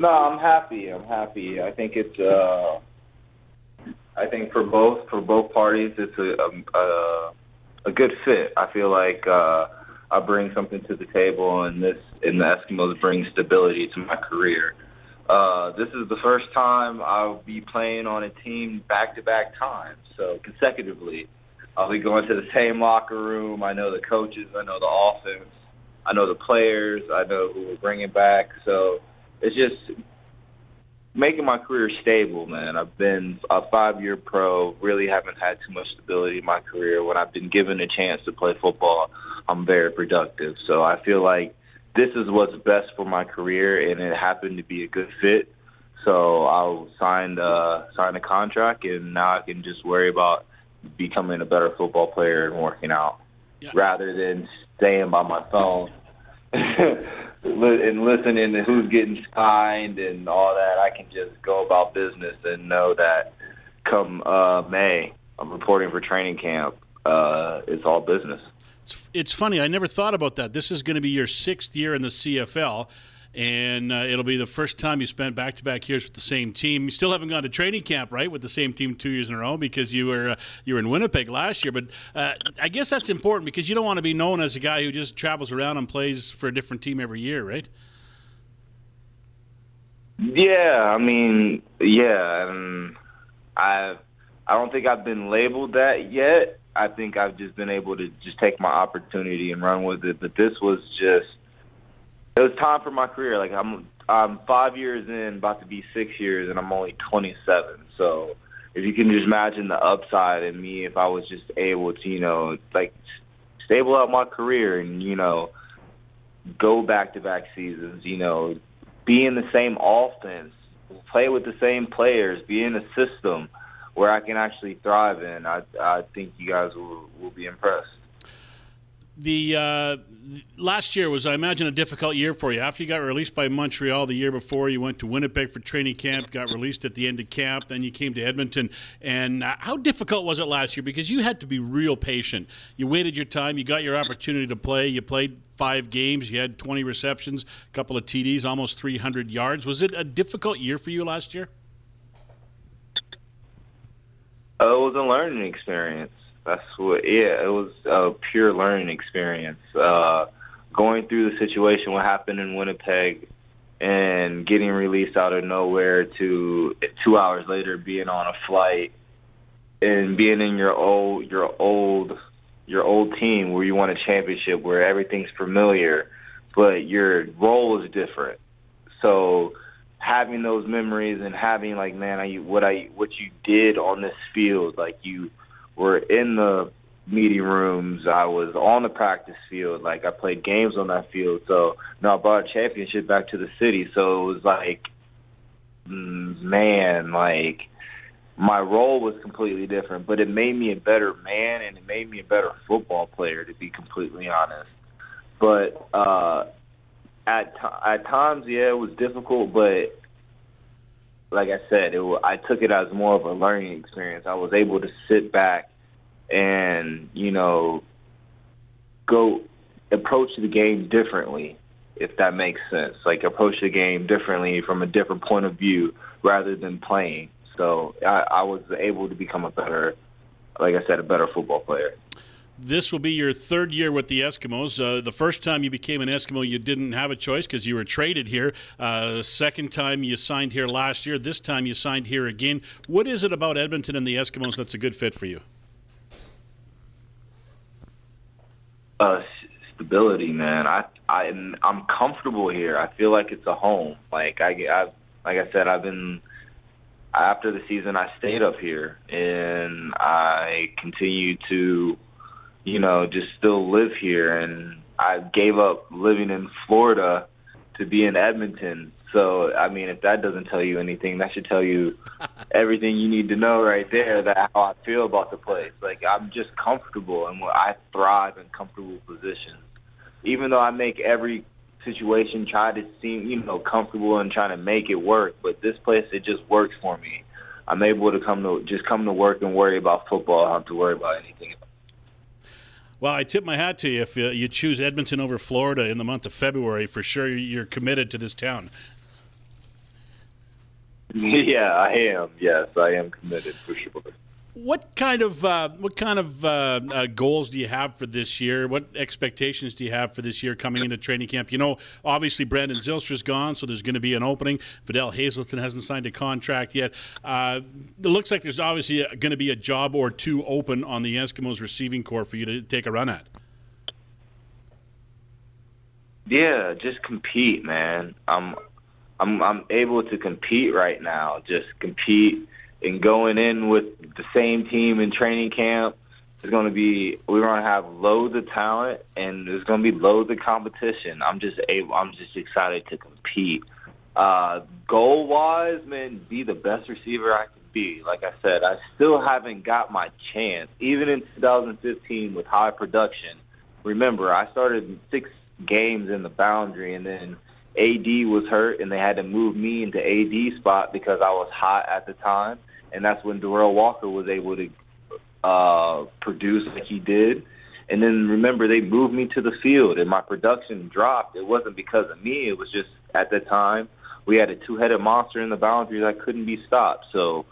No, I'm happy. I'm happy. I think it's. Uh, I think for both for both parties, it's a a, a good fit. I feel like uh, I bring something to the table, and this and the Eskimos bring stability to my career. Uh, this is the first time I'll be playing on a team back to back times, so consecutively. I'll be going to the same locker room. I know the coaches. I know the offense. I know the players. I know who we're bringing back. So it's just making my career stable, man. I've been a five year pro, really haven't had too much stability in my career. When I've been given a chance to play football, I'm very productive. So I feel like this is what's best for my career, and it happened to be a good fit. So I'll sign uh, sign a contract, and now I can just worry about becoming a better football player and working out, yeah. rather than staying by my phone and listening to who's getting signed and all that, I can just go about business and know that come uh, May, I'm reporting for training camp. Uh, it's all business. It's, it's funny. I never thought about that. This is going to be your sixth year in the CFL and uh, it'll be the first time you spent back to back years with the same team. You still haven't gone to training camp, right, with the same team two years in a row because you were uh, you were in Winnipeg last year. But uh, I guess that's important because you don't want to be known as a guy who just travels around and plays for a different team every year, right? Yeah, I mean, yeah, and I I don't think I've been labeled that yet. I think I've just been able to just take my opportunity and run with it. But this was just it was time for my career. Like I'm I'm five years in, about to be six years, and I'm only 27. So if you can just imagine the upside in me, if I was just able to, you know, like stable out my career and you know go back to back seasons, you know, be in the same offense, play with the same players, be in a system where I can actually thrive in, I I think you guys will will be impressed the uh, last year was, I imagine, a difficult year for you. After you got released by Montreal the year before, you went to Winnipeg for training camp, got released at the end of camp, then you came to Edmonton. And uh, how difficult was it last year? Because you had to be real patient. You waited your time, you got your opportunity to play. You played five games, you had 20 receptions, a couple of TDs, almost 300 yards. Was it a difficult year for you last year? Uh, it was a learning experience that's what. Yeah, it was a pure learning experience. Uh, going through the situation, what happened in Winnipeg, and getting released out of nowhere to two hours later being on a flight and being in your old your old your old team where you won a championship where everything's familiar but your role is different so having those memories and having like man I what I what you did on this field like you were in the meeting rooms. I was on the practice field. Like I played games on that field. So know, I brought a championship back to the city. So it was like, mm, man, like my role was completely different. But it made me a better man and it made me a better football player, to be completely honest. But uh, at t- at times, yeah, it was difficult. But like I said, it, I took it as more of a learning experience. I was able to sit back and you know go approach the game differently if that makes sense. Like approach the game differently from a different point of view rather than playing. So i, I was able to become a better like i said a better football player this will be your third year with the Eskimos. Uh, the first time you became an Eskimo, you didn't have a choice because you were traded here. Uh, second time you signed here last year. This time you signed here again. What is it about Edmonton and the Eskimos that's a good fit for you? uh, stability, man. I I I'm comfortable here. I feel like it's a home. Like I I like I said, I've been after the season. I stayed up here and I continue to, you know, just still live here. And I gave up living in Florida to be in Edmonton so, I mean, if that doesn't tell you anything, that should tell you everything you need to know right there. That how I feel about the place. Like I'm just comfortable, and I thrive in comfortable positions. Even though I make every situation try to seem, you know, comfortable and trying to make it work, but this place it just works for me. I'm able to come to just come to work and worry about football. I don't have to worry about anything well, I tip my hat to you if uh, you choose Edmonton over Florida in the month of February. For sure, you're committed to this town. Yeah, I am. Yes, I am committed for sure. What kind of uh, what kind of uh, uh, goals do you have for this year? What expectations do you have for this year coming into training camp? You know, obviously Brandon Zylstra's gone, so there's going to be an opening. Vidal Hazelton hasn't signed a contract yet. Uh, it looks like there's obviously going to be a job or two open on the Eskimos receiving corps for you to take a run at. Yeah, just compete, man. I'm I'm I'm able to compete right now. Just compete and going in with the same team in training camp is going to be we're going to have loads of talent and there's going to be loads of competition. I'm just able I'm just excited to compete. Uh goal wise, man, be the best receiver I can be. Like I said, I still haven't got my chance even in 2015 with high production. Remember, I started 6 games in the boundary and then AD was hurt and they had to move me into AD spot because I was hot at the time and that's when Derel Walker was able to uh, produce like he did. And then remember, they moved me to the field, and my production dropped. It wasn't because of me; it was just at the time we had a two-headed monster in the boundaries that couldn't be stopped. So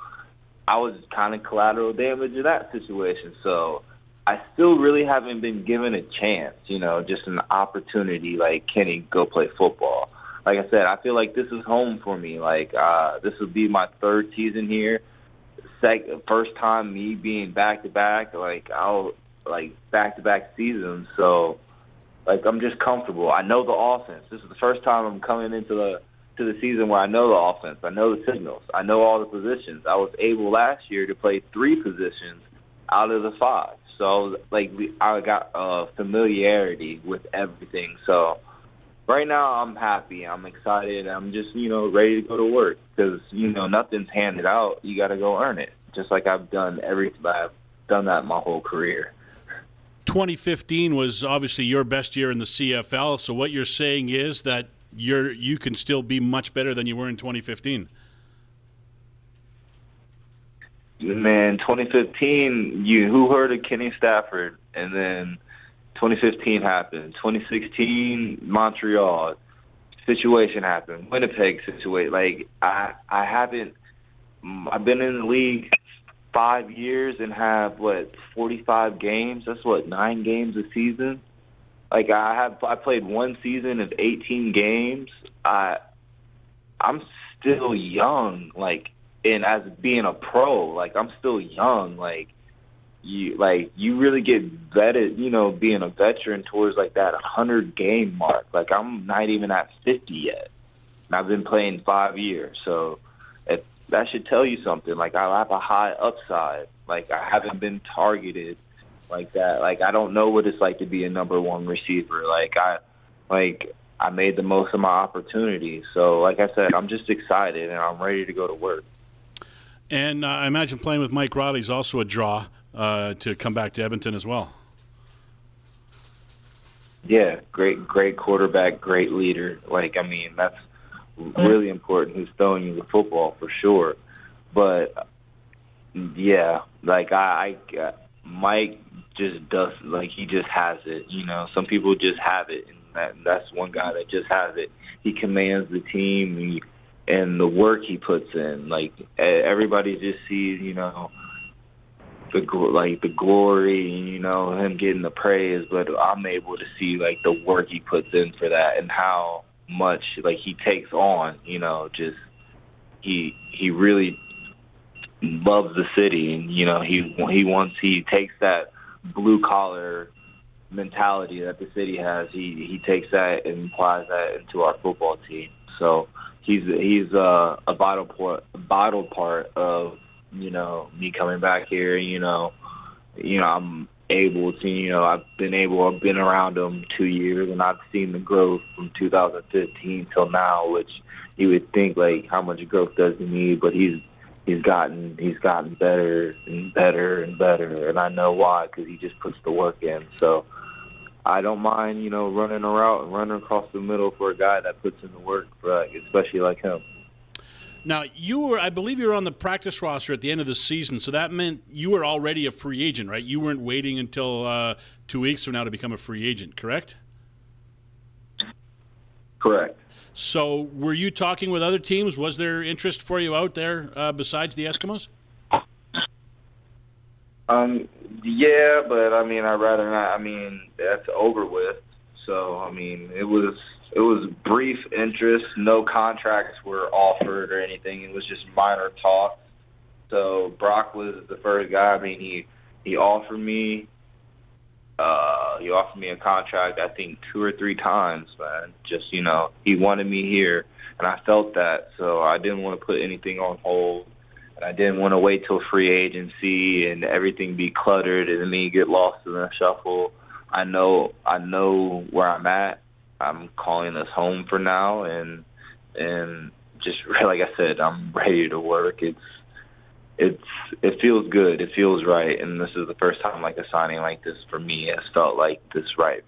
I was kind of collateral damage in that situation. So I still really haven't been given a chance, you know, just an opportunity like Kenny go play football. Like I said, I feel like this is home for me. Like uh this will be my third season here sec first time me being back to back, like I'll like back to back seasons. So like I'm just comfortable. I know the offense. This is the first time I'm coming into the to the season where I know the offense. I know the signals. I know all the positions. I was able last year to play three positions out of the five. So like we, I got uh, familiarity with everything. So right now I'm happy. I'm excited. I'm just you know ready to go to work because you know nothing's handed out. You got to go earn it. Just like I've done every I've done that my whole career. 2015 was obviously your best year in the CFL. So what you're saying is that you're you can still be much better than you were in 2015. Man, 2015, you who heard of Kenny Stafford, and then 2015 happened. 2016, Montreal situation happened. Winnipeg situation. Like I, I haven't. I've been in the league five years and have what 45 games. That's what nine games a season. Like I have, I played one season of 18 games. I, I'm still young. Like, and as being a pro, like I'm still young. Like you like you really get vetted, you know, being a veteran towards like that 100 game mark. Like I'm not even at 50 yet. And I've been playing 5 years. So it, that should tell you something. Like I have a high upside. Like I haven't been targeted like that. Like I don't know what it's like to be a number 1 receiver. Like I like I made the most of my opportunity. So like I said, I'm just excited and I'm ready to go to work. And uh, I imagine playing with Mike Reilly is also a draw uh, to come back to Edmonton as well. Yeah, great, great quarterback, great leader. Like, I mean, that's really important. Who's throwing you the football for sure. But yeah, like I, I Mike just does like he just has it. You know, some people just have it, and that, that's one guy that just has it. He commands the team. He, and the work he puts in, like everybody just sees, you know, the like the glory, you know, him getting the praise, but I'm able to see like the work he puts in for that and how much like he takes on, you know, just he he really loves the city and you know he he wants he takes that blue collar mentality that the city has he he takes that and applies that into our football team. So he's he's uh, a vital part vital part of you know, me coming back here, you know, you know, I'm able to, you know, I've been able, I've been around him two years, and I've seen the growth from 2015 till now, which you would think like how much growth does he need, but he's he's gotten he's gotten better and better and better, and I know why because he just puts the work in. So I don't mind, you know, running a route and running across the middle for a guy that puts in the work, for, especially like him. Now, you were, I believe, you were on the practice roster at the end of the season, so that meant you were already a free agent, right? You weren't waiting until uh, two weeks from now to become a free agent, correct? Correct. So, were you talking with other teams? Was there interest for you out there uh, besides the Eskimos? Um, yeah, but I mean, I'd rather not. I mean, that's over with. So, I mean, it was it was brief interest. No contracts were offered or anything. It was just minor talk. So Brock was the first guy. I mean, he he offered me uh he offered me a contract I think two or three times, man. Just, you know, he wanted me here and I felt that. So I didn't want to put anything on hold. And I didn't want to wait till free agency and everything be cluttered and me get lost in the shuffle. I know I know where I'm at. I'm calling this home for now and and just like I said, I'm ready to work. It's it's it feels good. It feels right, and this is the first time like a signing like this for me has felt like this right